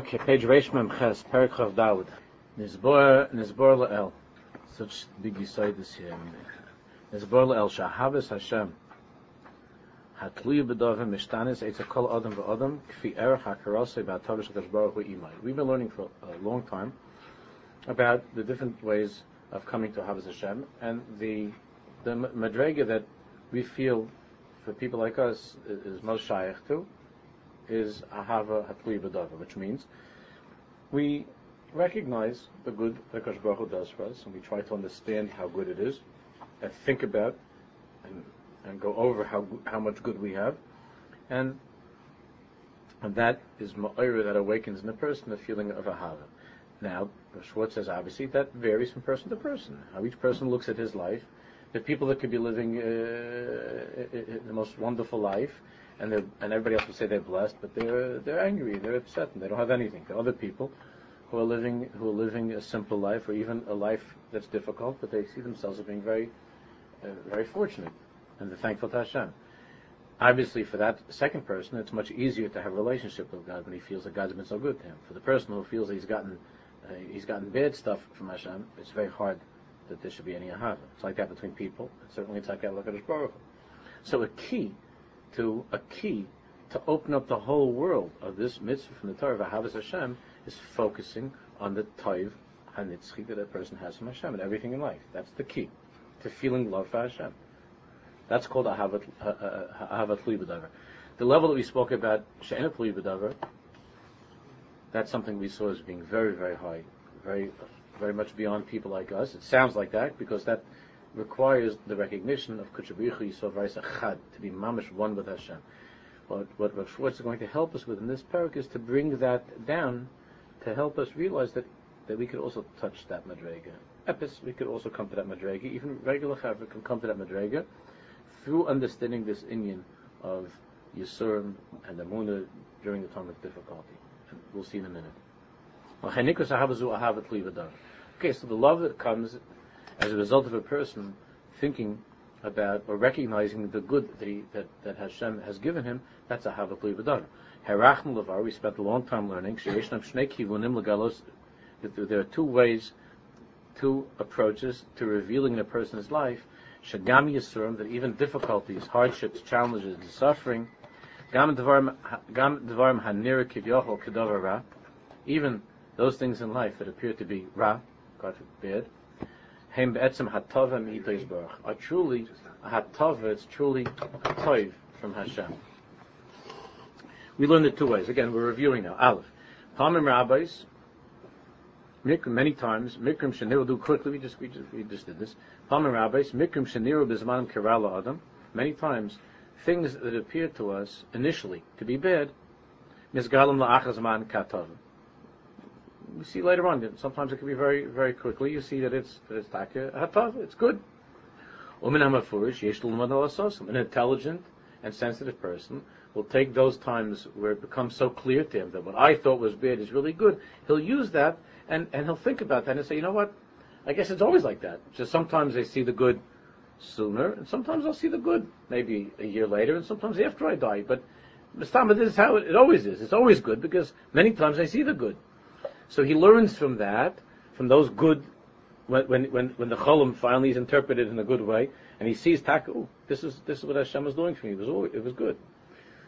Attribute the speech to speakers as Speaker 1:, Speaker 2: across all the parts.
Speaker 1: Okay, page Reish Mem Ches, Perik Chav Daled. Nizbor, Nizbor La'el. Such big this here. Nizbor La'el, Shahabes Hashem. Hatluya B'dovim, Mishtanis, Eitza Kol Adam V'Adam, Kfi Erech HaKarosei B'Atav Shakash Baruch Hu Imai. We've been learning for a long time about the different ways of coming to Havas Hashem, and the the madrega that we feel for people like us is most shaykh to is ahava hatli b'dava, which means we recognize the good that Kosh does for us, and we try to understand how good it is, and think about and, and go over how how much good we have, and and that is ma'ira that awakens in the person the feeling of ahava. Now, Schwartz says obviously that varies from person to person. How each person looks at his life. The people that could be living uh, the most wonderful life, and and everybody else will say they're blessed, but they're they're angry, they're upset, and they don't have anything. There are other people who are living who are living a simple life, or even a life that's difficult, but they see themselves as being very uh, very fortunate, and they're thankful to Hashem. Obviously, for that second person, it's much easier to have a relationship with God when he feels that God's been so good to him. For the person who feels that he's gotten uh, he's gotten bad stuff from Hashem, it's very hard that there should be any ahava. It's like that between people. Certainly, it's like that with Baruch So a key to a key to open up the whole world of this mitzvah from the Torah of Ahavas Hashem is focusing on the toiv hanitzchi that a person has from Hashem and everything in life. That's the key to feeling love for Hashem. That's called ahavat ahavat The level that we spoke about she'enat b'davar, that's something we saw as being very, very high, very, very much beyond people like us. It sounds like that because that requires the recognition of Kuchabrichu Yisov Raisa Chad, to be mamish one with Hashem. What, what Rav Schwartz is going to help us with in this parak is to bring that down, to help us realize that, that we could also touch that madrega. Epis, we could also come to that madrega. Even regular chavra can come to that madrega through understanding this Indian of Yisurim and Amuna during the time of difficulty. We'll see in a minute. Okay, so the love that comes as a result of a person thinking about or recognizing the good that, he, that, that Hashem has given him, that's a Havakli V'dar. Herachim Levar, we spent a long time learning, Legalos, there are two ways, two approaches to revealing in a person's life, Shagam Yisurim, that even difficulties, hardships, challenges, and suffering, Gam Devarim Hanira even those things in life that appear to be Ra, God forbid, Hem Be'etzem Hatava Mi'itois Baruch, are truly Hatava, it's truly Toiv from Hashem. We learned it two ways. Again, we're reviewing now. Aleph. Palmim rabbis, Mikrim, many times, Mikrim Shaniru, do quickly, we just, we just, we just did this. Palmim rabbis, Mikrim Shaniru Bizmanim Kerala Adam, many times, things that appear to us initially to be bad, Mizgalim La'achazman Katavim we see later on. Sometimes it can be very, very quickly. You see that it's that it's taka hatav. It's good. An intelligent and sensitive person will take those times where it becomes so clear to him that what I thought was bad is really good. He'll use that and, and he'll think about that and say, you know what? I guess it's always like that. Just sometimes they see the good sooner, and sometimes I'll see the good maybe a year later, and sometimes after I die. But Mustama, this is how it, it always is. It's always good because many times I see the good. So he learns from that, from those good, when, when, when the Cholim finally is interpreted in a good way, and he sees Taku, oh, this is, this is what Hashem was doing for me, it was, it was good.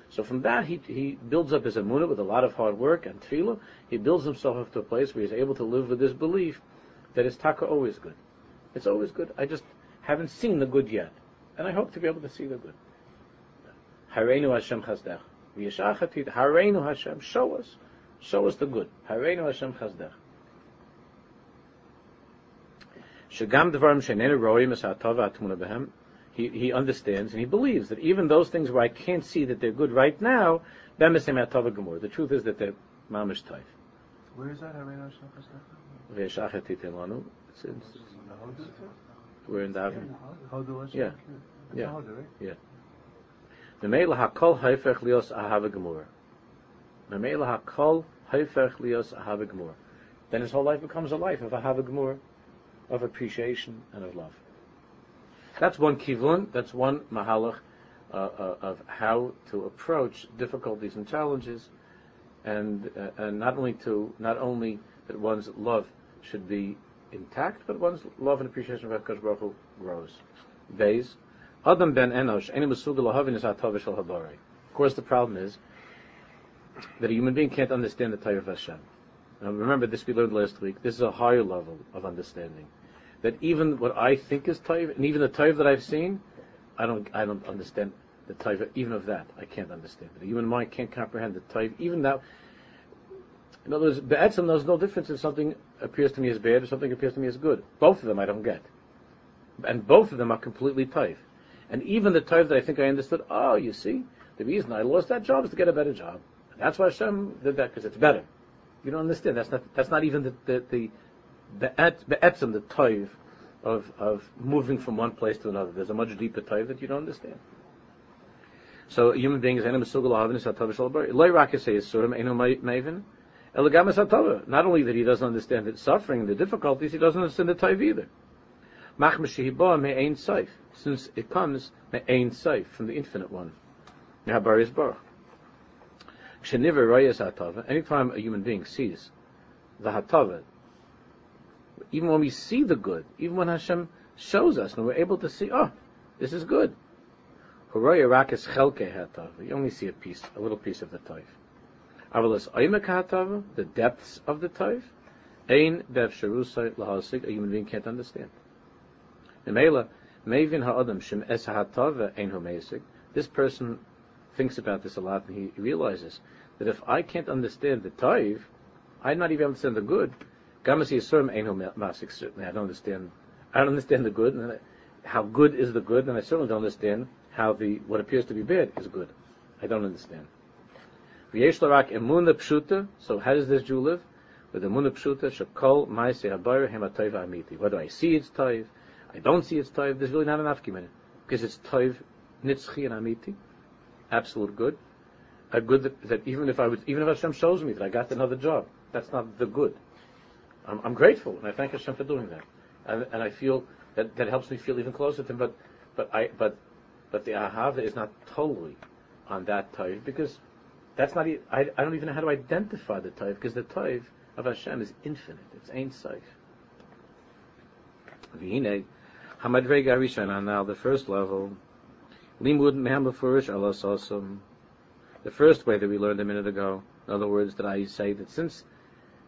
Speaker 1: So from that, he, he builds up his amunah with a lot of hard work and tefillah. He builds himself up to a place where he's able to live with this belief that his taka always good. It's always good. I just haven't seen the good yet. And I hope to be able to see the good. Hareinu Hashem chazdech. Hareinu Hashem, show us. Show us the good. Hareinu Hashem chazdech. Shagam devarim shenenu roim es atmuna behem. He he understands and he believes that even those things where I can't see that they're good right now, bemesim hatava gemur. The truth is that they're mamish taif.
Speaker 2: Where is that? Hareinu Hashem chazdech.
Speaker 1: Ve'eshachet titelanu. We're in Davin. Yeah. Yeah. Yeah. The Meila hakol haifech lios ahava gemur. Memela hakol Then his whole life becomes a life of ahavigmur, of appreciation and of love. That's one kivun. That's one mahalach uh, uh, of how to approach difficulties and challenges and uh, and not only to not only that one's love should be intact, but one's love and appreciation of Hakadosh Baruch Hu grows. Adam ben Enosh, Of course, the problem is that a human being can't understand the Torah of Hashem. Now, remember this we learned last week. This is a higher level of understanding. That even what I think is Torah, and even the Torah that I've seen, I don't, I don't understand the Torah. Even of that, I can't understand. The human mind can't comprehend the Torah. Even that. in other words, Be'etzim, there's no difference if something appears to me as bad or something appears to me as good. Both of them I don't get. And both of them are completely Torah. And even the Torah that I think I understood, oh, you see, the reason I lost that job is to get a better job. That's why Hashem did that, because it's better. You don't understand. That's not, that's not even the, the, the, the, the, the Torah of, of moving from one place to another. There's a much deeper Torah that you don't understand. So a human being is enem sugal havin satav shalbar. Loy rakasei yisurim enu maven. Elagamas Not only that he doesn't understand the suffering, the difficulties, he doesn't understand the Taiv either. since it comes from the infinite one. Me'habaris baruch. Anytime a human being sees the hatava, even when we see the good, even when Hashem shows us and we're able to see, oh, this is good. You only see a piece, a little piece of the taif. Avalas Aimak the depths of the Taif, Ein Bev Sharusai Lahasig, a human being can't understand. Memela, Mevin Ha'adam Shem Es Hatava Ein Homesig, this person thinks about this a lot and he realizes that if I can't understand the Taif, I'm not even understand the good. Homasik, certainly I don't understand, I don't understand the good, and how good is the good, and I certainly don't understand how the, what appears to be bad is good. I don't understand. So how does this Jew live? With emuna pshuta, shakol ma'aseh habayr hem amiti. Whether I see it's toiv, I don't see it's toiv, there's really not enough afkimin. Because it's toiv nitzchi and amiti. Absolute good. A good that, that, even if I would, even if Hashem shows me that I got another job, that's not the good. I'm, I'm grateful and I thank Hashem for doing that. And, and I feel that, that helps me feel even closer to him, but, but I, but, but the ahava is not totally on that toiv because that's not. I, I don't even know how to identify the Toiv because the Toiv of Hashem is infinite. It's Ein Sof. V'hine Hamadrega Rishana. Now the first level, Limud Allah The first way that we learned a minute ago. In other words, that I say that since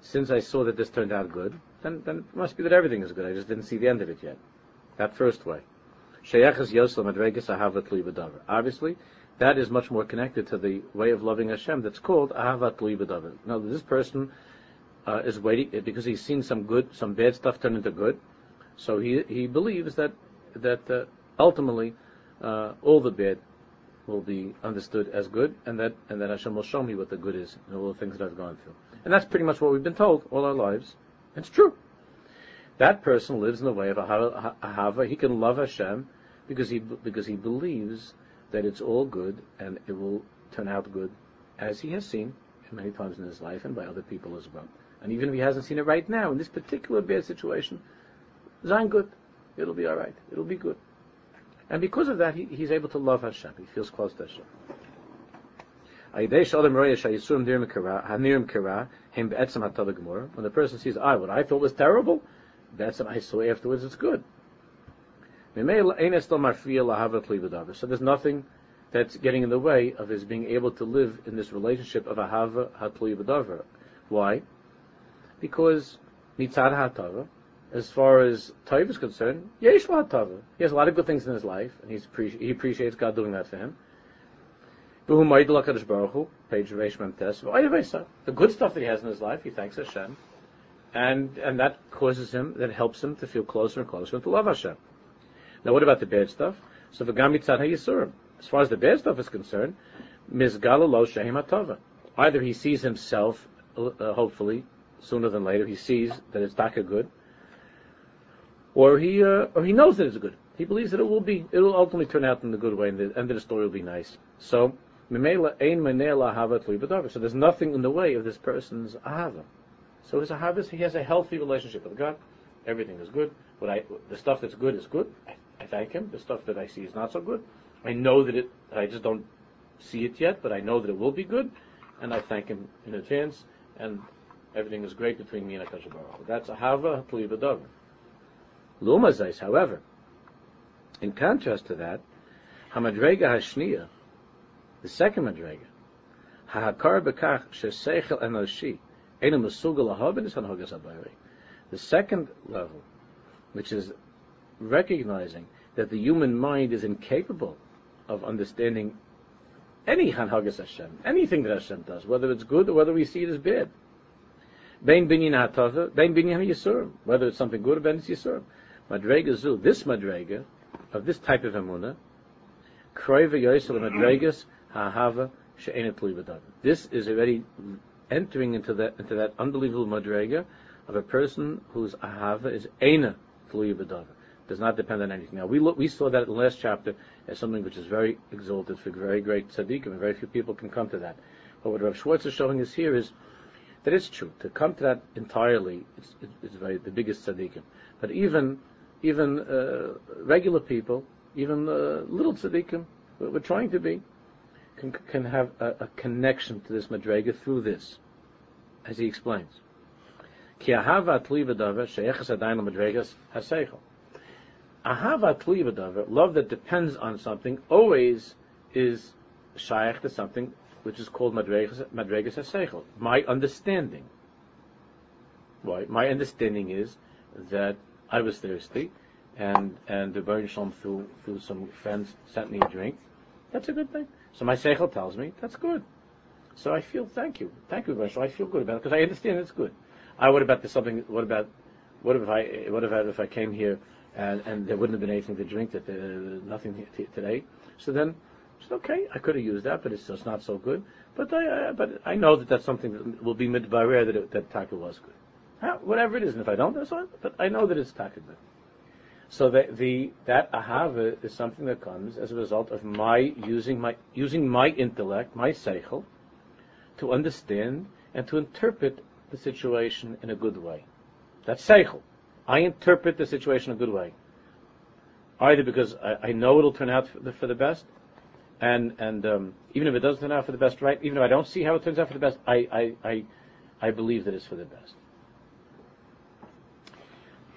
Speaker 1: since I saw that this turned out good, then then it must be that everything is good. I just didn't see the end of it yet. That first way. Obviously, that is much more connected to the way of loving Hashem that's called Ahavat Libadavid. Now, this person uh, is waiting because he's seen some good, some bad stuff turn into good, so he he believes that that uh, ultimately uh, all the bad will be understood as good, and that and that Hashem will show me what the good is and all the things that I've gone through. And that's pretty much what we've been told all our lives. It's true. That person lives in the way of Ahava. He can love Hashem because he because he believes that it's all good and it will turn out good, as he has seen many times in his life and by other people as well. And even if he hasn't seen it right now, in this particular bad situation, Zain good. It'll be alright. It'll be good. And because of that, he, he's able to love Hashem. He feels close to Hashem. When the person sees, ah, what I thought was terrible, that's what I saw afterwards, it's good. So there's nothing that's getting in the way of his being able to live in this relationship of ahava b'davar. Why? Because mitzad hatava, as far as Taiv is concerned, yesh hatava. He has a lot of good things in his life, and he's he appreciates God doing that for him. Page The good stuff that he has in his life, he thanks Hashem, and and that causes him, that helps him to feel closer and closer to love Hashem. Now, what about the bad stuff? So. As far as the bad stuff is concerned. Either he sees himself, uh, hopefully, sooner than later, he sees that it's taka good, or he uh, or he knows that it's good. He believes that it will be, it will ultimately turn out in the good way, and the end of the story will be nice. So, so there's nothing in the way of this person's ahava. So his ahava, he has a healthy relationship with God. Everything is good. What I, the stuff that's good is good. I thank him. The stuff that I see is not so good. I know that it, I just don't see it yet, but I know that it will be good. and I thank him in advance, and everything is great between me and Akash Baruch That's a hava tli b'davar. Lumazais, however, in contrast to that, hamadrega hashniya, the second madrega, ha'akar bekach sheseichel enoshi, enu mesugal ahavin is hanhogas abayri. The second level, which is recognizing that the human mind is incapable of understanding any Hanhagas Hashem, anything that Hashem does, whether it's good or whether we see it as bad. Bein bein whether it's something good or bad, yisurim. Madrega zu, this madrega, of this type of emuna, kroiva yoisel madregas ha'hava she'enet This is already entering into that into that unbelievable madrega of a person whose ahava is ena tluya does not depend on anything. Now we look, we saw that in the last chapter as something which is very exalted for very great tzaddikim, and very few people can come to that. But what Rav Schwartz is showing us here is that it's true to come to that entirely. It's, it's very the biggest tzaddikim. But even even uh, regular people, even uh, little tzaddikim, we're trying to be, can, can have a, a connection to this madrega through this, as he explains. Love that depends on something, always is shaykh to something which is called madregas haseichel. My understanding. Why? My understanding is that I was thirsty, and and the Baruch Shalom through through some friends sent me a drink. That's a good thing. So my seichel tells me that's good. So I feel thank you, thank you, Baruch I feel good about it because I understand it's good. I what about the something? What about what if I what about if I came here and, and there wouldn't have been anything to drink, that there, nothing t- today. So then, it's okay. I could have used that, but it's just not so good. But I, but I know that that's something that will be midbareh that that taka was good. Whatever it is, and if I don't, that's fine. But I know that it's taka good. So that the that ahava is something that comes as a result of my using my using my intellect, my seichel, to understand and to interpret the situation in a good way. That's seichel. I interpret the situation a good way. Either because I, I know it'll turn out for the, for the best, and and um, even if it doesn't turn out for the best, right? Even if I don't see how it turns out for the best, I I I, I believe that it's for the best.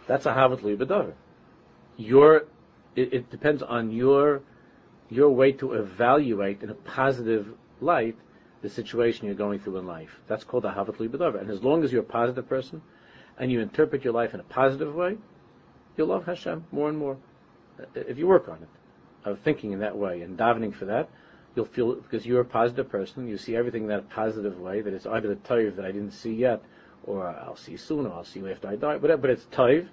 Speaker 1: That's a havat b'davar. Your it, it depends on your your way to evaluate in a positive light the situation you're going through in life. That's called a havat b'davar. And as long as you're a positive person, and you interpret your life in a positive way, you'll love Hashem more and more. Uh, if you work on it, of thinking in that way and davening for that, you'll feel because you're a positive person, you see everything in that positive way. That it's either the toiv that I didn't see yet, or I'll see soon, or I'll see you after I die. But but it's toiv.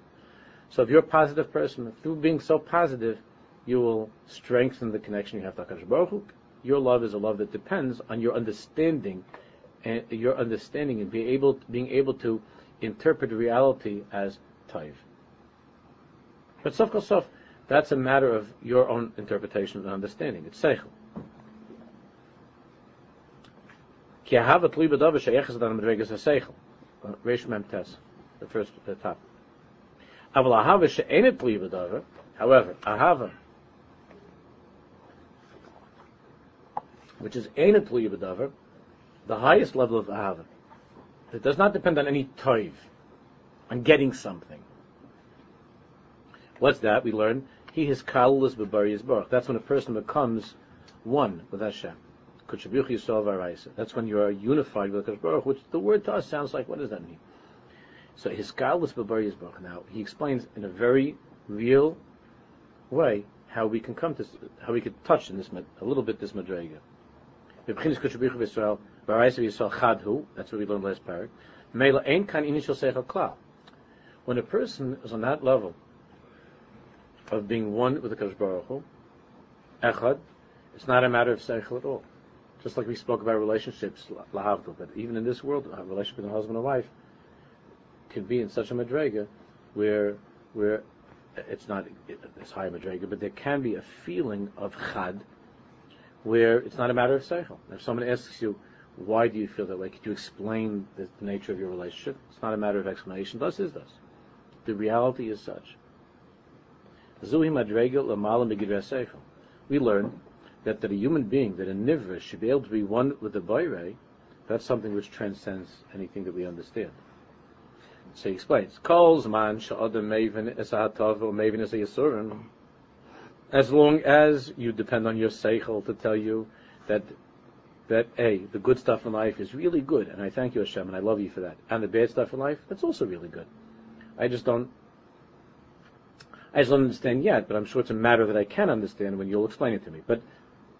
Speaker 1: So if you're a positive person, through being so positive, you will strengthen the connection you have to Hakadosh Baruch Hu. Your love is a love that depends on your understanding, and your understanding and being able being able to interpret reality as taiv. But sof sof, that's a matter of your own interpretation and understanding. It's seichel. Ha-seichel. The first the top. Aval ahava she'enet tli b'davar, however, ahava, which is enet tli b'davar, the highest level of ahava, it does not depend on any toiv, on getting something. What's that? We learn he has kalus b'bariyas baruch. That's when a person becomes one with Hashem. That's when you are unified with Hashem Baruch, which the word to us sounds like, what does that mean? So his kalus b'bariyas baruch. Now he explains in a very real way how we can come to, how we could touch in this a little bit this madrega. That's what we learned last parak. When a person is on that level of being one with the Kadosh Baruch Hu, echad, it's not a matter of seichel at all. Just like we spoke about relationships, lahavdil, but even in this world, a relationship a husband and wife can be in such a madrega where where it's not this high a madrega, but there can be a feeling of chad where it's not a matter of seichel. If someone asks you, why do you feel that way? Could you explain the, the nature of your relationship? It's not a matter of explanation. Thus is thus. The reality is such. We learn that, that a human being, that a nivra should be able to be one with the Bayrei, That's something which transcends anything that we understand. So he explains, Calls man es yisurim. As long as you depend on your seichel to tell you that that a the good stuff in life is really good, and I thank you Hashem, and I love you for that, and the bad stuff in life that's also really good. I just don't. I just don't understand yet, but I'm sure it's a matter that I can understand when you'll explain it to me. But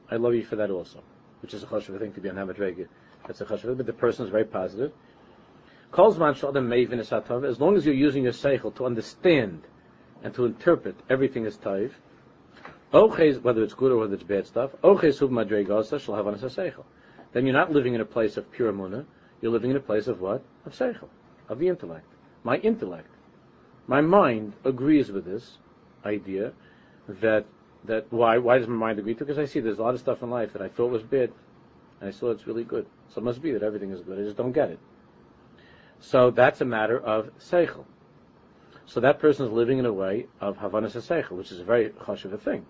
Speaker 1: I love you for that also, which is a chashuv thing to be on Hamadrega. That's a chashuv, but the person is very positive. As long as you're using your seichel to understand and to interpret everything as taiv, whether it's good or whether it's bad stuff, then you're not living in a place of pure munah, you're living in a place of what? Of seichel, of the intellect. My intellect, my mind agrees with this idea that that why why does my mind agree to? Because I see there's a lot of stuff in life that I thought was bad, and I saw it's really good. So it must be that everything is good. I just don't get it. So that's a matter of seichel. So that person is living in a way of havanas seichel, which is a very chashuv thing.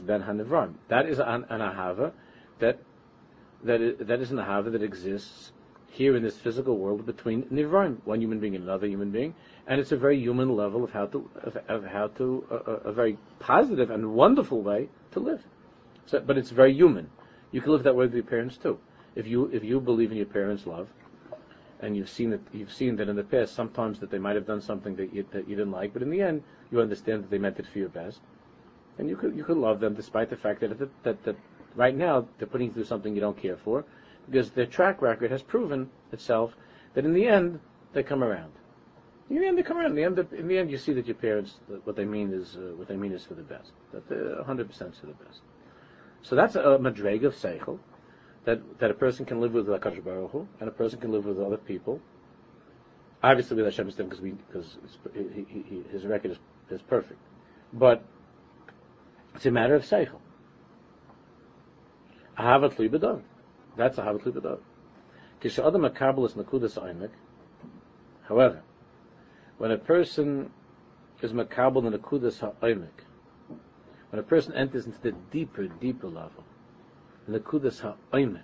Speaker 1: Ben hanivram. That is an, an ahava that that is, that is an ahava that exists here in this physical world between nivram, one human being and another human being, and it's a very human level of how to of, of how to uh, uh a very positive and wonderful way to live. So, but it's very human. You can live that way with your parents too. If you if you believe in your parents' love, and you've seen that you've seen that in the past sometimes that they might have done something that you, that you didn't like, but in the end you understand that they meant it for your best, and you could you could love them despite the fact that that, that, that right now they're putting through something you don't care for, because their track record has proven itself that in the end they come around. In the end, they come around. In the end, in the end, you see that your parents, what they mean is uh, what they mean is for the best. That 100 percent for the best. So that's a madreg of seichel that that a person can live with Hakadosh Baruch Hu, and a person can live with other people. Obviously, with Hashem because we because he, his record is, is perfect, but it's a matter of seichel. Ahavat libadav. That's ahavat libadav. Kishadam makabel is nakudas aimek. However, when a person is makabel in nakudas ha'aimek, when a person enters into the deeper, deeper level, Nekudas ha'oimek,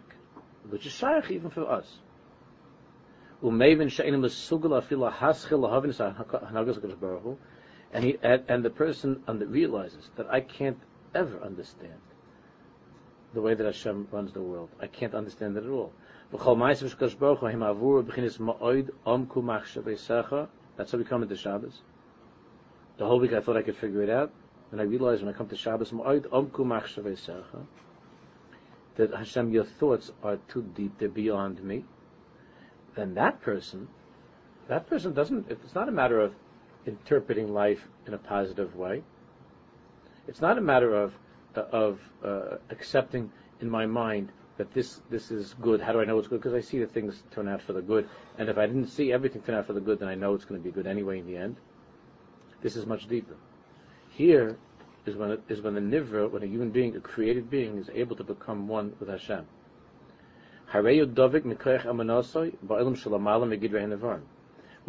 Speaker 1: which is shaykh even for us. She'enim afila haschil lahavin HaKadosh Baruch and he and, and the person realizes that I can't ever understand the way that Hashem runs the world. I can't understand it at all. That's how we come into Shabbos. The whole week I thought I could figure it out, and I realized when I come to Shabbos, that Hashem, your thoughts are too deep, they're beyond me, then that person, that person doesn't, it's not a matter of interpreting life in a positive way. It's not a matter of, of uh, accepting in my mind that this, this is good. How do I know it's good? Because I see that things turn out for the good. And if I didn't see everything turn out for the good, then I know it's going to be good anyway in the end. This is much deeper. Here, is when, it, is when the nivra, when a human being, a created being, is able to become one with Hashem. When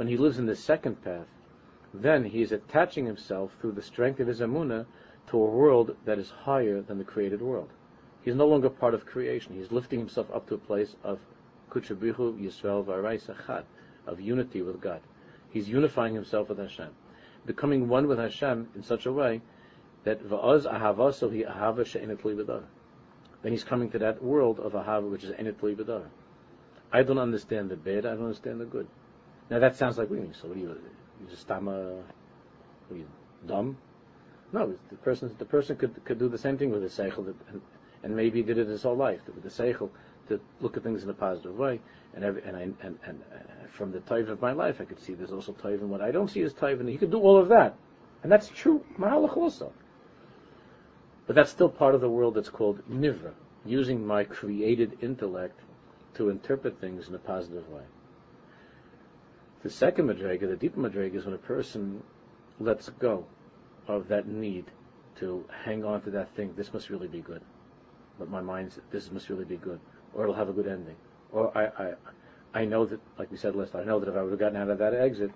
Speaker 1: he lives in the second path, then he is attaching himself through the strength of his amuna to a world that is higher than the created world. He's no longer part of creation. He's lifting himself up to a place of kuchabihu Yisrael v'arai of unity with God. He's unifying himself with Hashem, becoming one with Hashem in such a way that va'az ahava so he ahava she'enit b'dar. Then he's coming to that world of ahava which is b'dar. I don't understand the bad. I don't understand the good. Now that sounds like what So what are you? You just stama? Are you dumb? No, the person the person could could do the same thing with the seichel, and, and maybe did it his whole life with the seichel to look at things in a positive way. And every, and I, and, and, and from the type of my life, I could see there's also type in what I don't see as type, and he could do all of that, and that's true. Mahalach also. But that's still part of the world that's called nivra, using my created intellect to interpret things in a positive way. The second madrega, the deeper madrega, is when a person lets go of that need to hang on to that thing. This must really be good. But my mind, this must really be good, or it'll have a good ending. Or I, I, I know that, like we said last time, I know that if I would have gotten out of that exit,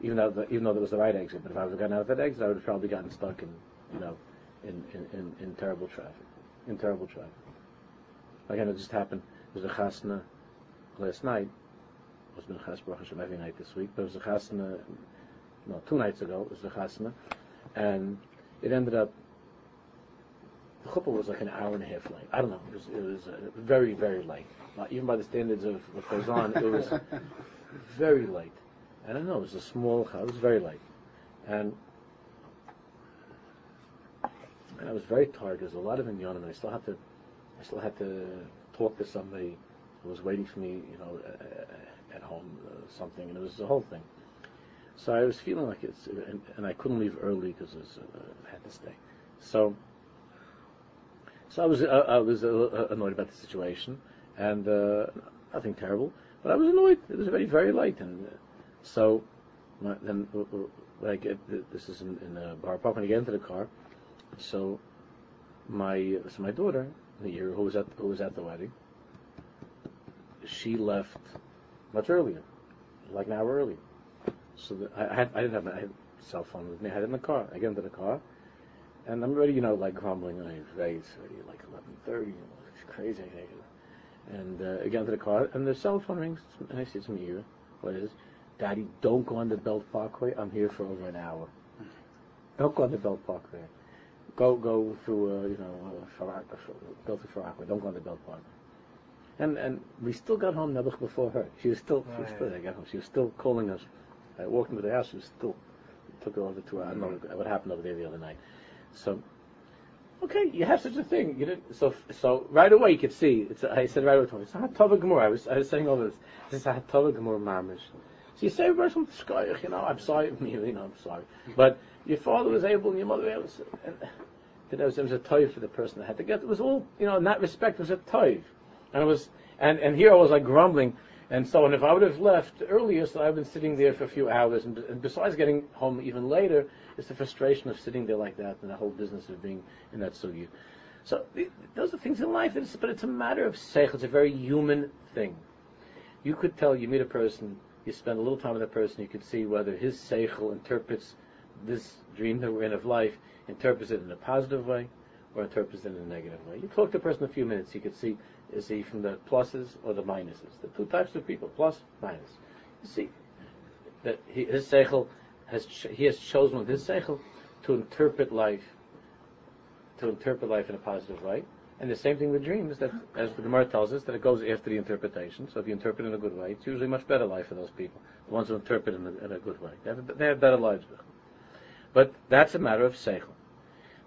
Speaker 1: even though the, even though that was the right exit, but if I would have gotten out of that exit, I would have probably gotten stuck in, you know, in, in, in, terrible traffic. In terrible traffic. Again, it just happened. There was a chasna last night. It was been a chas Hashem every night this week, but it was a chasna, no, two nights ago, it was a chasna, and it ended up, the chuppah was like an hour and a half late. I don't know, it was, it was uh, very, very late. Uh, even by the standards of what goes on, it was very late. And I don't know, it was a small house, it was very late. And and I was very tired. There was a lot of inyanim, and I still had to, I still had to talk to somebody who was waiting for me, you know, uh, at home, uh, something, and it was the whole thing. So I was feeling like it's, and, and I couldn't leave early because uh, I had to stay. So, so I was, uh, I was uh, annoyed about the situation, and uh, nothing terrible, but I was annoyed. It was very, very late, and so then when I get this is in, in a bar park when I get into the car, so my so my daughter, year who was at who was at the wedding, she left much earlier, like an hour early. So the, I, I, had I didn't have my cell phone with me. I had it in the car. I get into the car, and I'm already you know like grumbling. I it's already like eleven thirty. You know, it's crazy. And uh, I get into the car, and the cell phone rings, and I see it's me. What is? Daddy, don't go on the Belt Parkway. I'm here for over an hour. Don't go on the Belt Parkway. Go go through uh, you know uh, go through Farakwa. Don't go on the Belt Parkway. And and we still got home Nebuch before her. She was still she was still there. Got home. She was still calling us. I walked into the house. She was still it took her over to her. I don't know what happened over there the other night. So okay, you have such a thing. You didn't, so so right away you could see. It's I said right away. It's a Hatava Gemur. I was I was saying all this. This is a Hatava Gemur mamish. So you say a person you know, I'm sorry, you know, I'm sorry. But your father was able and your mother was able, and it was, it was a toy for the person that had to get. It was all, you know, in that respect, it was a toy. And it was, and, and here I was like grumbling and so on. If I would have left earlier, so I've been sitting there for a few hours, and, and besides getting home even later, it's the frustration of sitting there like that and the whole business of being in that sugi. So those are things in life, it's, but it's a matter of sech. It's a very human thing. You could tell you meet a person you spend a little time with that person, you can see whether his seichel interprets this dream that we're in of life, interprets it in a positive way, or interprets it in a negative way. You talk to a person a few minutes, you can see is he from the pluses or the minuses. The two types of people, plus, minus. You see that he, his seichel has he has chosen with his seichel to interpret life, to interpret life in a positive way, and the same thing with dreams, that as the Gemara tells us, that it goes after the interpretation. So if you interpret in a good way, it's usually much better life for those people, the ones who interpret in a, in a good way. They have, they have, better lives. But that's a matter of seichel.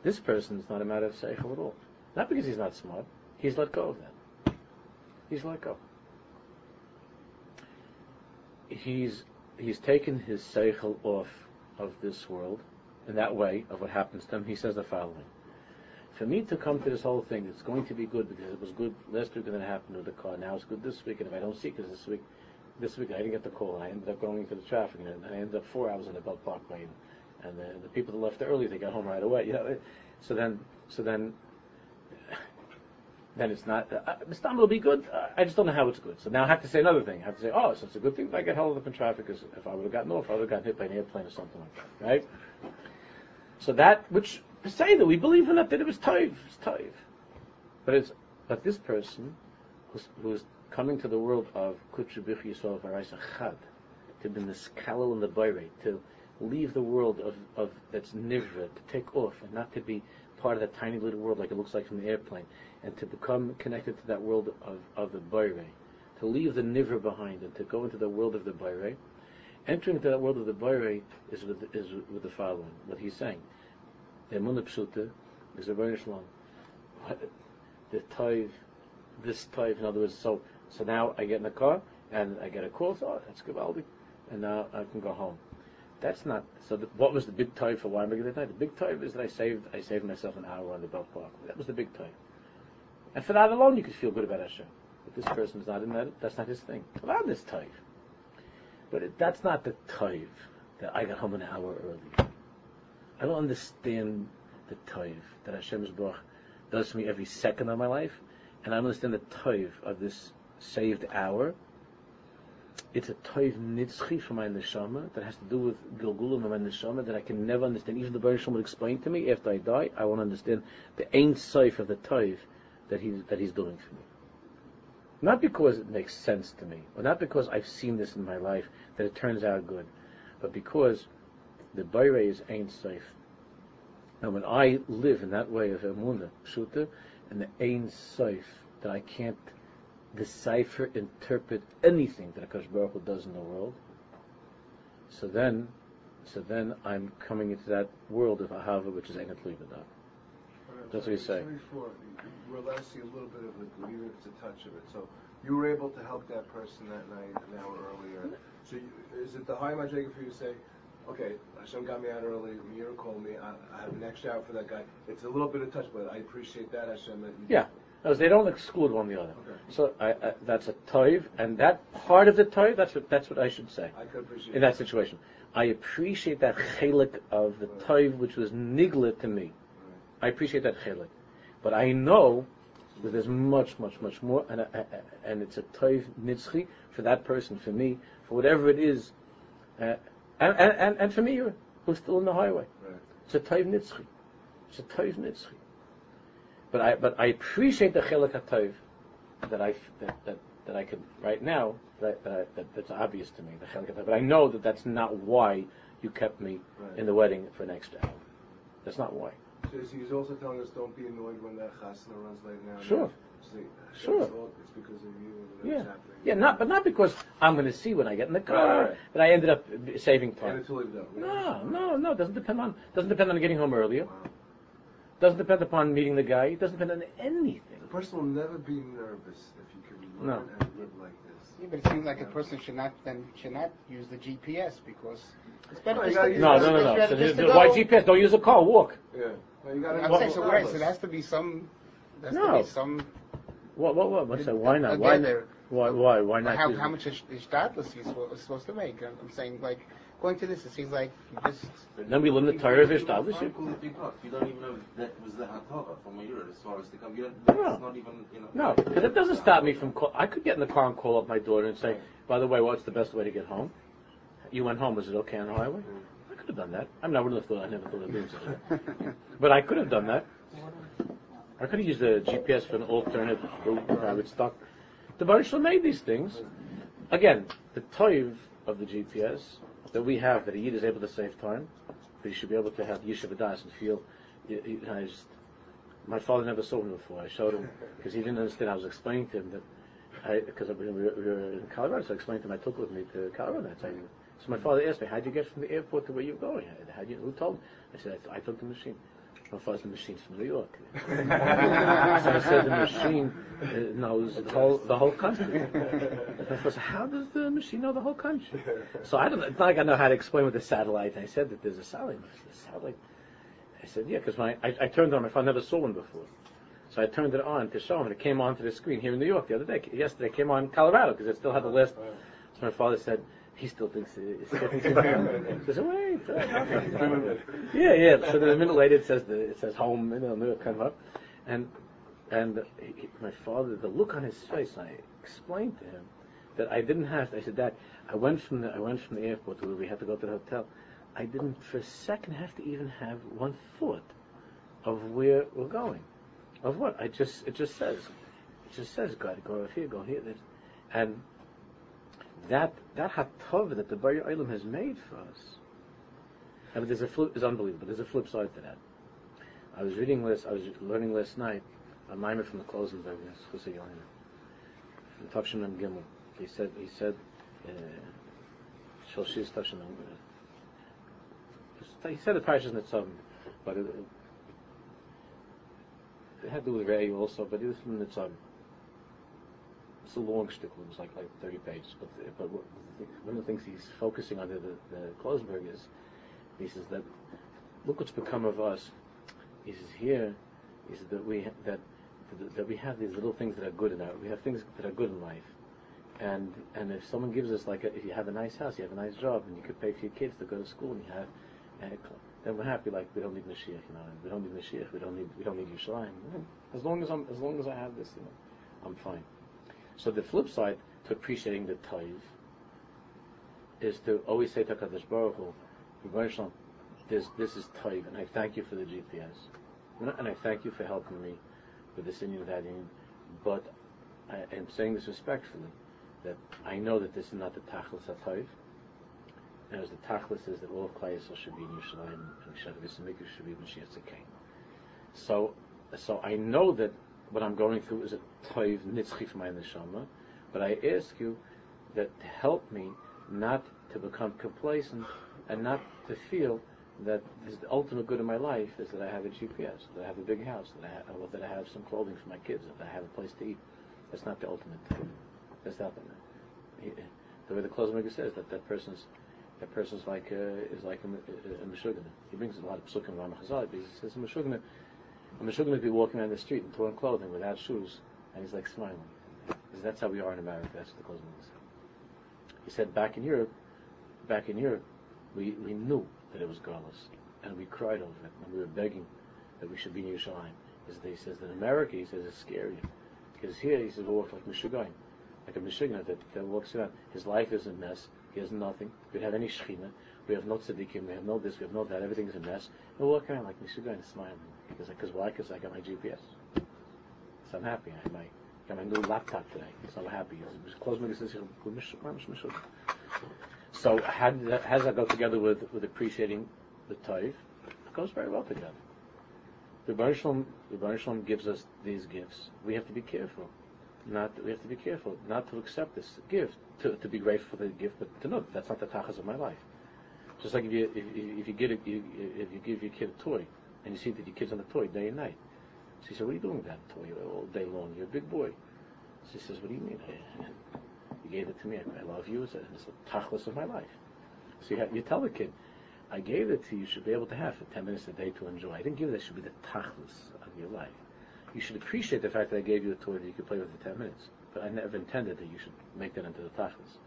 Speaker 1: This person is not a matter of seichel at all. Not because he's not smart. He's let go of that. He's let go. He's he's taken his seichel off of this world in that way of what happens to him. He says the following for me to come to this whole thing, it's going to be good because it was good last week and then it happened with the car. Now it's good this week, and if I don't see because this week, this week I didn't get the call, and I ended up going into the traffic, and I ended up four hours in the Belt Parkway, and, and the, the people that left early, they got home right away. You know, so then, so then, then it's not. Uh, Istanbul will be good. Uh, I just don't know how it's good. So now I have to say another thing. I have to say, oh, so it's a good thing that I get held up in traffic. Because if I would have gotten off, I would have gotten hit by an airplane or something like that, right? So that which that we believe in it that it was toiv, it's. But it's but this person who's, who's coming to the world of kutshabich yisrael v'araisa chad to be in the skalal and the bayre to leave the world of, of that's nivra to take off and not to be part of that tiny little world like it looks like from the airplane and to become connected to that world of, of the bayre to leave the nivra behind and to go into the world of the bayre entering into that world of the bayre is with is with the following what he's saying the Emunah Pshuta is a very Shalom. The Toiv, this Toiv, in other words, so so now I get in the car and I get a call, so oh, that's Gavaldi, and now I can go home. That's not, so the, what was the big Toiv for Weinberg that night? The big Toiv is that I saved, I saved myself an hour on the Belt Park. That was the big Toiv. And for that alone, you could feel good about Hashem. But this person's not in that, that's not his thing. About this Toiv. But it, that's not the Toiv that I got home an hour early. I don't understand the toiv that Hashem's Baruch does to me every second of my life, and I don't understand the toiv of this saved hour. It's a toiv nitzchi for my neshama that has to do with gilgulim of my neshama that I can never understand. Even the Baruch would explain to me after I die, I won't understand the ain soif of the toiv that he's that he's doing for me. Not because it makes sense to me, or not because I've seen this in my life that it turns out good, but because the Bayrei is Ein Seif. And when I live in that way of Emunah, Pshuta, and the Ein Seif, that I can't decipher, interpret anything that Akash Baruch Hu does in the world, so then, so then I'm coming into that world of Ahava, which is Enat Libadah. That's what he's saying.
Speaker 2: Before, we're see a little bit of it, even it's a touch of it. So you were able to help that person that night, an hour earlier. So you, is it the high much for you to say, okay, Hashem got me out early, Mira called me, I, I have an extra hour for that guy. It's a little bit of touch, but I appreciate that, Hashem. That
Speaker 1: Yeah. Because they don't exclude one the other.
Speaker 2: Okay.
Speaker 1: So I, I, that's a toiv, and that part of the toiv, that's what that's what I should say
Speaker 2: I could appreciate
Speaker 1: in that situation. I appreciate that chelik of the toiv which was nigla to me. I appreciate that chelik, but I know that there's much, much, much more, and I- I- and it's a toiv nitzchi for that person, for me, for whatever it is, uh, and, and and and for me who's still in the highway.
Speaker 2: Right.
Speaker 1: It's a toiv nitzchi. It's a toiv nitzchi. But I but I appreciate the chelik hatov that I that, that that I could right now that that, that that's obvious to me the chelik hatov. But I know that that's not why you kept me
Speaker 2: Right.
Speaker 1: in the wedding for next extra hour. That's not why.
Speaker 2: So he's also telling us don't be annoyed when that chasna runs late now.
Speaker 1: Sure.
Speaker 2: See,
Speaker 1: Sure.
Speaker 2: It's, all, it's because of you and
Speaker 1: Yeah,
Speaker 2: happening.
Speaker 1: yeah, not but not because I'm going to see when I get in the car
Speaker 2: Right, right.
Speaker 1: that I ended up saving time.
Speaker 2: until.
Speaker 1: No, no, no. It doesn't depend on doesn't depend on getting home earlier.
Speaker 2: Wow.
Speaker 1: Doesn't depend upon meeting the guy. It doesn't depend on anything.
Speaker 2: The person will never be nervous if you can
Speaker 1: No.
Speaker 2: and live like this.
Speaker 3: Yeah, but it seems like a person should not then should not use the GPS because it's better.
Speaker 2: Oh, you
Speaker 3: just
Speaker 2: gotta use
Speaker 1: No,
Speaker 2: Yeah,
Speaker 1: no, no,
Speaker 3: it's
Speaker 1: no. So
Speaker 3: just
Speaker 1: there's-
Speaker 3: to
Speaker 1: why
Speaker 3: go-
Speaker 1: GPS? Don't use a car. Walk.
Speaker 2: Yeah. Well, you gotta
Speaker 3: I'm saying so. Right, so there has to be some. There has
Speaker 1: No.
Speaker 3: to be some.
Speaker 1: What? What? What? What's that? Why not? Why not? Why? Why? Why not?
Speaker 3: How, how much is, is doubtless he's supposed, is supposed to make? I'm I'm saying like going to this. It seems like you just.
Speaker 1: Then we learn the Torah of
Speaker 4: You
Speaker 1: Ishtadlus.
Speaker 4: You don't even know that was the Hatara from a year as far as the come. You don't,
Speaker 1: No.
Speaker 4: that's not even, you know.
Speaker 1: No, because it doesn't stop me from. Call, I could get in the car and call up my daughter and say, "By the way, what's the best way to get home? You went home. Was it okay on the highway?" Mm. I could have done that. I mean, I wouldn't have thought. I never thought of doing such a thing. But I could have done that. I could have used the GPS for an alternate route where I would stop. The Baruch made these things. Again, the toiv of the GPS that we have, that a Yid is able to save time, that he should be able to have Yishuv Das and feel. You, you, I just, my father never saw him before. I showed him because he didn't understand. I was explaining to him that because we, we, were- in Colorado, so I explained to him. I took with me to Colorado. I so my father asked me, "How'd you get from the airport to where you're going? How you, who told?" me? I said, "I, I took the machine." My father's the machine's from New York. so I said, "The machine uh, knows the whole the whole country." And I said, "How does the machine know the whole country?" So I don't. It's not like I know how to explain with the satellite. I said that there's a satellite. I said, satellite. I said, yeah, because I, I turned on. My father I never saw one before. So I turned it on to show him, and it came onto the screen here in New York the other day. Yesterday, it came on Colorado because it still had the list. So my father said, he still thinks it's I wait. yeah, yeah. So then a minute later, it says the, it says home, New York come up, and and he, my father, the look on his face, I explained to him that I didn't have. To, I said, Dad, I went from the I went from the airport to where we had to go to the hotel. I didn't for a second have to even have one thought of where we're going. Of what? I just it just says it just says go go over here, go here. And that that hatov that the Bar Olam has made for us. I mean, there's a flip is unbelievable. There's a flip side to that. I was reading last I was learning last night a mimer from the Klausenberg, Chusay Yohanan, from Tavshin and Gimel. He said he said uh, Shalshis Tavshin and he said the parashas Nitzavim, but it, it had to do with Ray also, but it was from Nitzavim. It's a long shtickle. It was like like 30 pages. But but what, one of the things he's focusing on the the, the Klausenberg is he says that look what's become of us. He says here he says that we that that we have these little things that are good in our we have things that are good in life. And and if someone gives us like a, if you have a nice house, you have a nice job, and you could pay for your kids to go to school, and you have, uh, then we're happy. Like we don't need Mashiach, you know. We don't need Mashiach. We don't need we don't need Yerushalayim. As long as I'm as long as I have this, you know, I'm fine. So the flip side to appreciating the tithe is to always say to Hakadosh Baruch Hu, "Rebbeinu this this is tithe, and I thank you for the GPS, and I- thank you for helping me with this Indian that Indian, but I am saying this respectfully, that I know that this is not the Tachlis HaTayv, and as the Tachlis is that all of Klai should be in Yerushalayim, and Shavuos Mikdash should be Mashiach Tzikain. So, so I know that what I'm going through is a Tayv Nitzchi for my Neshama, but I ask you that to help me not to become complacent and not to feel that the ultimate good in my life is that I have a GPS, that I have a big house, that I have, that I have some clothing for my kids, that I have a place to eat. That's not the ultimate. That's not the. He, the way the Klausenberger says that that person's that person's like uh, is like a, a, a. He brings a lot of psukim around Chazal, but he says a meshugana. A meshugana could be walking around the street in torn clothing without shoes, and he's like smiling. Because that's how we are in America. That's what the Klausenberger said. He said back in Europe, back in Europe, we, we knew that it was godless, and we cried over it, and we were begging that we should be in Yerushalayim. He says that in America, he says it's scary. Because here, he says, we walk like Meshugain, like a Meshuggah that, that walks around. His life is a mess. He has nothing. We don't have any Shechina. We have no tzaddikim. We have no this. We have no that. Everything is a mess. And we walk around like Meshugain, smiling. Because, because why? Because I got my GPS. So I'm happy. I my, got my new laptop today. So I'm happy. So how, did that, how does that go together with, with appreciating the Taif? It goes very well together. The Baruch Shalom, the Baruch Shalom gives us these gifts. We have to be careful. Not we have to be careful not to accept this gift, to, to be grateful for the gift, but to know that that's not the tachas of my life. Just like if you if, if you get a, you, if you give your kid a toy and you see that your kid's on the toy day and night. She say, "What are you doing with that toy all day long? You're a big boy." She says, "What do you mean? You gave it to me. I, love you. It's a, tachlis of my life." So you, have, you tell the kid, I gave it to you, you should be able to have for 10 minutes a day to enjoy. I didn't give it, that should be the tachlis of your life. You should appreciate the fact that I gave you a toy that you could play with for 10 minutes. But I never intended that you should make that into the tachlis.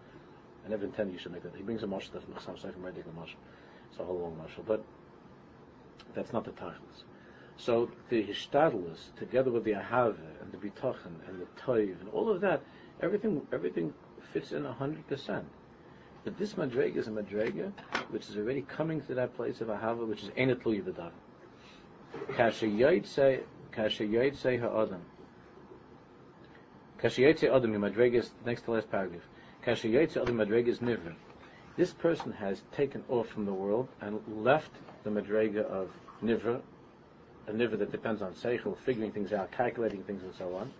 Speaker 1: I never intended you should make that. He brings a mashal that's Mechsam Sefer Medik mashal. It's a whole long mashal. But that's not the tachlis. So the hishtadlus, together with the ahava and the bitachon and the toiv and all of that, everything everything fits in hundred percent. But this madrega is a madrega which is already coming to that place of ahava, which is enetlu yivadah. Kasha say, kasha say ha'adam. Kasha say adam, madrega is next to last paragraph. This person has taken off from the world and left the madrega of nivra, a nivra that depends on seichel, figuring things out, calculating things, and so on.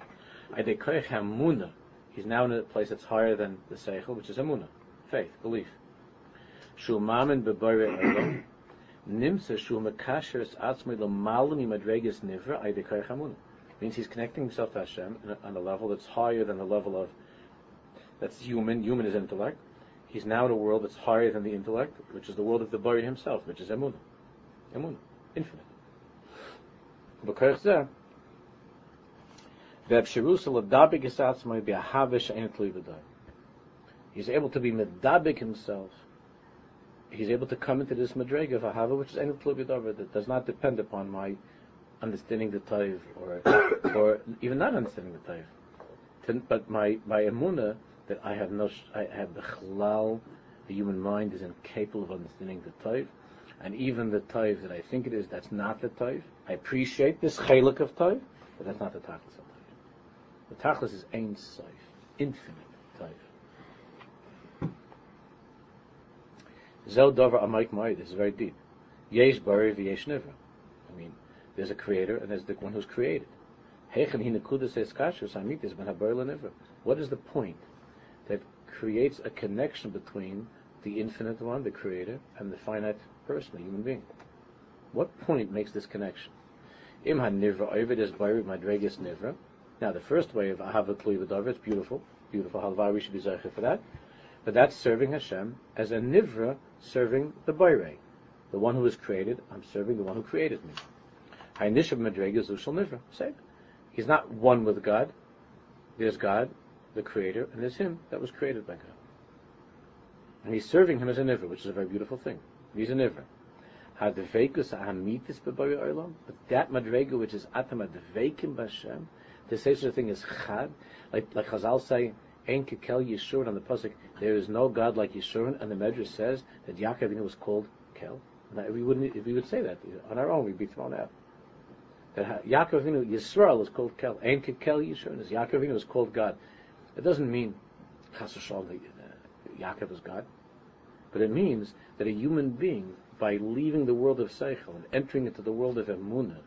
Speaker 1: He's now in a place that's higher than the seichel, which is amuna, faith, belief. Shul mamen bebore olam. Nimsa shul nivra. Means he's connecting himself to Hashem on a level that's higher than the level of that's human. Human is intellect. He's now in a world that's higher than the intellect, which is the world of the Bari himself, which is Emunah. Emunah. Infinite. He's able to be medabik himself. He's able to come into this madrega of ahava, which is that does not depend upon my understanding the taiv or or even not understanding the taiv, but my my emuna that I have no I have the chalal, the human mind is incapable of understanding the taiv, and even the taiv that I think it is, that's not the taiv. I appreciate this chalik of taiv, but that's not the tachlis of taiv. The tachlis is ein soif, infinite taiv. Zel davar amayk mai. This is very deep. Yesh bari v'yesh nivra. I mean, there's a creator and there's the one who's created. What is the point that creates a connection between the infinite one, the creator, and the finite person, the human being? What point makes this connection? Im ha-nivra madregas nivra. Now, the first way of ahava tluy v'davar, it's beautiful, beautiful. Halva, we should be zeicher for that. But that's serving Hashem as a nivra serving the bayre, the one who was created. I'm serving the one who created me. Hainishab madrega zushal nivra. Say, he's not one with God. There's God, the Creator, and there's Him that was created by God. And he's serving Him as a nivra, which is a very beautiful thing. He's a nivra. Hadvekus ahamitis b'bayre olam. But that madrega which is atam advekim b'Hashem, to say such a thing is chad, like like Chazal say, Ein kekel Yeshurun on the pasuk. There is no God like Yeshurun, and the Medrash says that Yaakov was called Kel. Now, we wouldn't, if we would say that on our own, we'd be thrown out. That Ha- Yaakov Avinu, Yisrael is called Kel. Ein Kel Yisrael is Yaakov Avinu is called God. It doesn't mean Chas v'shalom, that, uh, Yaakov is God, but it means that a human being, by leaving the world of Seichel and entering into the world of Emunah,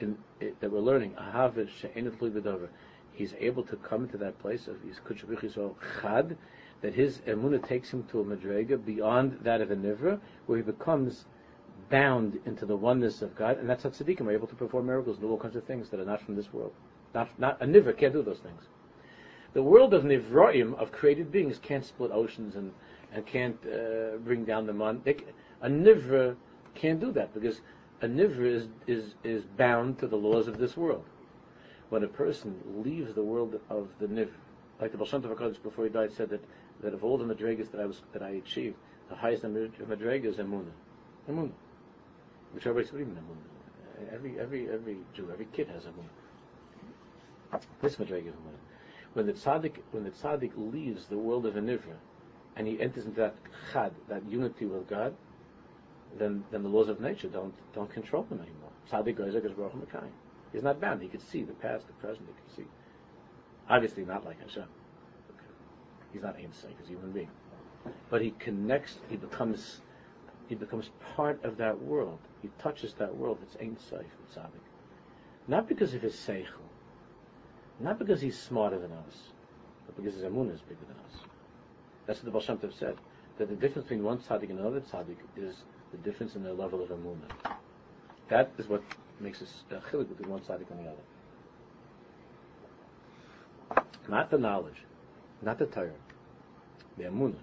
Speaker 1: in, it, that we're learning, Ahav she'enot lui he's able to come into that place of his Kudshavich Yisrael Chad, that his Emunah takes him to a Madrega beyond that of a Nivra, where he becomes bound into the oneness of God, and that's how tzaddikim are able to perform miracles and do all kinds of things that are not from this world. Not, not a Nivra can't do those things. The world of Nivraim, of created beings, can't split oceans and, and can't uh, bring down the man. They, a Nivra can't do that because a Nivra is, is, is bound to the laws of this world. When a person leaves the world of the Nivra, like the Tov HaKadosh before he died said that, that of all the Madrigas that I was that I achieved, the highest Madriga is Emunah. Emunah. Which everybody's reading Emunah. Every, every, every Jew, every kid has Emunah. This Madriga is Emunah. When the tzaddik, when the tzaddik leaves the world of a nivra, and he enters into that chad, that unity with God, then then the laws of nature don't don't control him anymore. Tzaddik goes like Baruch Hu He's not bound. He could see the past, the present. He could see. Obviously, not like Hashem. He's not Sof, he's a human being. But he connects. He becomes he becomes part of that world. He touches that world. It's Ein Sof, it's Tzaddik. Not because of his seichel, not because he's smarter than us, but because his emunah is bigger than us. That's what the Baal Tov said. That the difference between one tzaddik and another tzaddik is the difference in their level of emunah. That is what makes us uh, a chilik between one tzaddik and the other. Not the knowledge, not the Torah, the emunah.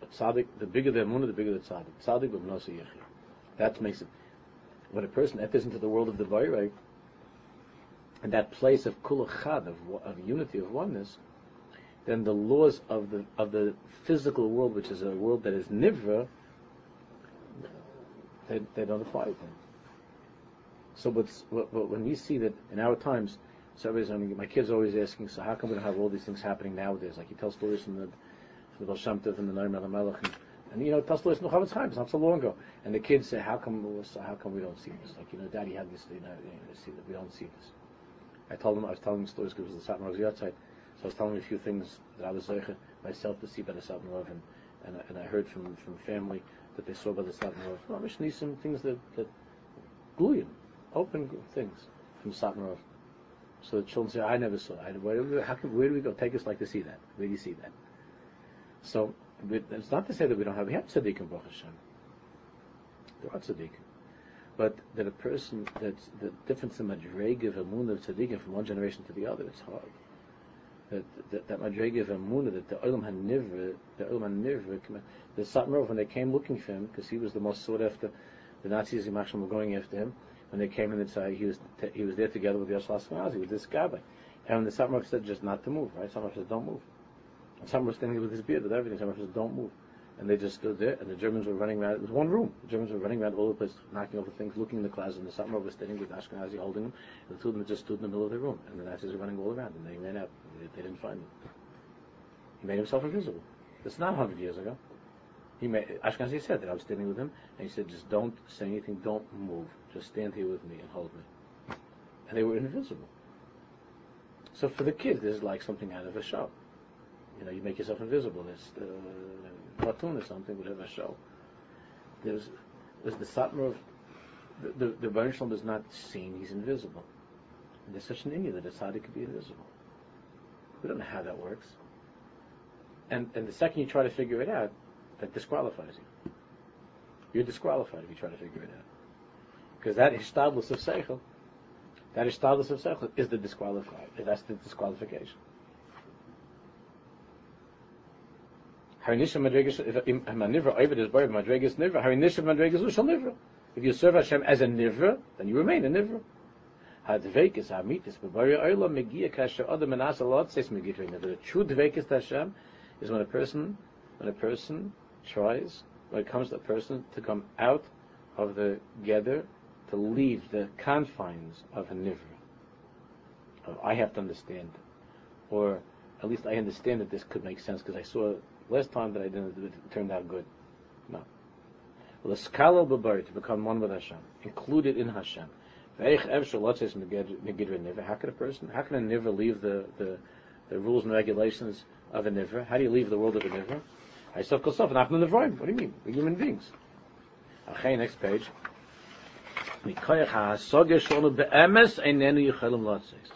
Speaker 1: The tzaddik, the bigger the emunah, the bigger the tzaddik. Tzaddik b'mnosa. That makes it. When a person enters into the world of the Bayrei, and that place of kulachad, of, of unity, of oneness, then the laws of the of the physical world, which is a world that is nivra, they, they don't apply to them. So, what, when we see that in our times, so I mean, my kids are always asking, so how come we don't have all these things happening nowadays? Like you tell stories from the from the Baal and the Noam Melech, and, and you know, tell stories from the times, not so long ago. And the kids say, how come how come we don't see this? Like you know, Daddy had this, you know, see that we don't see this. I told them I was telling stories because it was the Satmar was outside. So I was telling them a few things that I was zeicha myself to see by the Satmar and and I, and I heard from from family that they saw by the Satmar of Well, some things that that glue you. open things from Satmar So the children say, I never saw. I, where, can, where do we go? Take us like to see that. Where do you see that? So it's not to say that we don't have. We have tzaddikim, Baruch Hashem. There are tzaddikim but that a person that's the difference in madrega of emunah of tzaddikim from one generation to the other, it's hard. That that, that madrega of emunah that the olam hanivra, the olam hanivra, the Satmarov when they came looking for him because he was the most sought after. The Nazis and in were going after him when they came in and said he was t- he was there together with Yosef Ashkenazi with this guy. And the Satmarov said just not to move, right? Satmarov said don't move. Satmarov was standing with his beard with everything. Satmarov said don't move and they just stood there, and the Germans were running around. It was one room. The Germans were running around all over the place, knocking over things, looking in the closet, and the Satmar was standing with Ashkenazi holding him, and the two of them just stood in the middle of the room, and the Nazis were running all around, and they ran out. They, they didn't find him. He made himself invisible. That's not 100 years ago. He made, Ashkenazi said that I was standing with him, and he said, just don't say anything, don't move, just stand here with me and hold me. And they were invisible. So for the kids, this is like something out of a show. You know, you make yourself invisible. There's uh, cartoon or something, whatever show. There's there's the Satmar of the the, the Shalom is not seen; he's invisible. And there's such an India that a tzaddik could be invisible. We don't know how that works. And and the second you try to figure it out, that disqualifies you. You're disqualified if you try to figure it out. Because that ishtadlus of seichel, that ishtadlus of seichel is the disqualified. That's the disqualification. If you serve Hashem as a nivra, then you remain a nivra. The true dveikis to Hashem is when a person, when a person tries, when it comes to a person to come out of the gather, to leave the confines of a nivra. Uh, I have to understand, or at least I understand that this could make sense because I saw Last time that I didn't, it turned out good. No. L'skala b'bari, to become one with Hashem, included in Hashem. How can a person, how can a niver leave the, the, the rules and regulations of a niver? How do you leave the world of a niver? What do you mean? We're human beings. Okay, next page.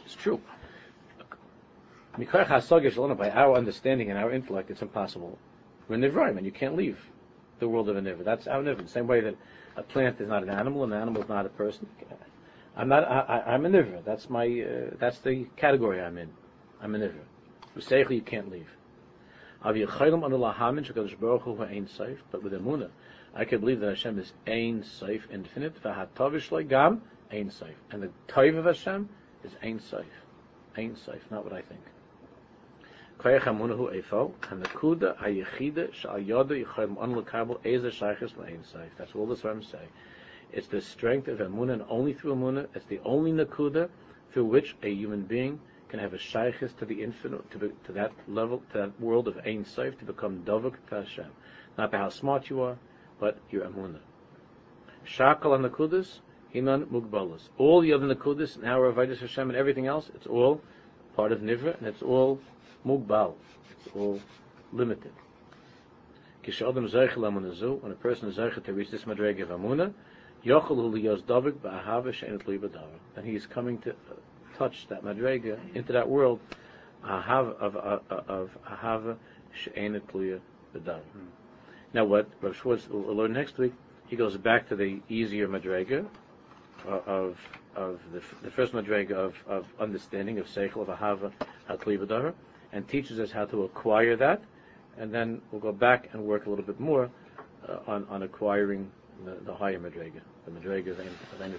Speaker 1: It's true. By our understanding and our intellect, it's impossible. We're nivraim, and you can't leave the world of a niver. That's our niver. The same way that a plant is not an animal, an animal is not a person. I'm not. I, am a niver. That's my. Uh, that's the category I'm in. I'm a niver. Seichel, you can't leave. But with emuna, I can believe that Hashem is ein seif, infinite. V'hatavish gam ein seif, and the taiv of Hashem is ein seif, ein seif. Not what I think. Koyach amunahu shaychus la'ein. That's all the Svarim say. It's the strength of Emunah, and only through Emunah, it's the only Nakuda through which a human being can have a shaykhis to the infinite, to, the, to that level, to that world of Ein Seif, to become Dovuk to. Not by how smart you are, but your Emunah. Shakal and Hinan Mugbalas. All the other Nakudas, and our Avedis Hashem and everything else, it's all part of Nivra, and it's all Mugbal. It's all limited. When a person is zeichel to reach this madrega of amuna, yochel l'liyos davik, but ahava she'enet Amunah, then he is coming to uh, touch that madrega into that world of uh, uh, of of ahava she'enet tluya b'davar. Hmm. Now, what Rav Schwartz will learn next week, he goes back to the easier madrega of of the, the first madrega of, of understanding of seichel of ahava at and teaches us how to acquire that, and then we'll go back and work a little bit more uh, on on acquiring the, the higher madrega. The Madrega Ein Ein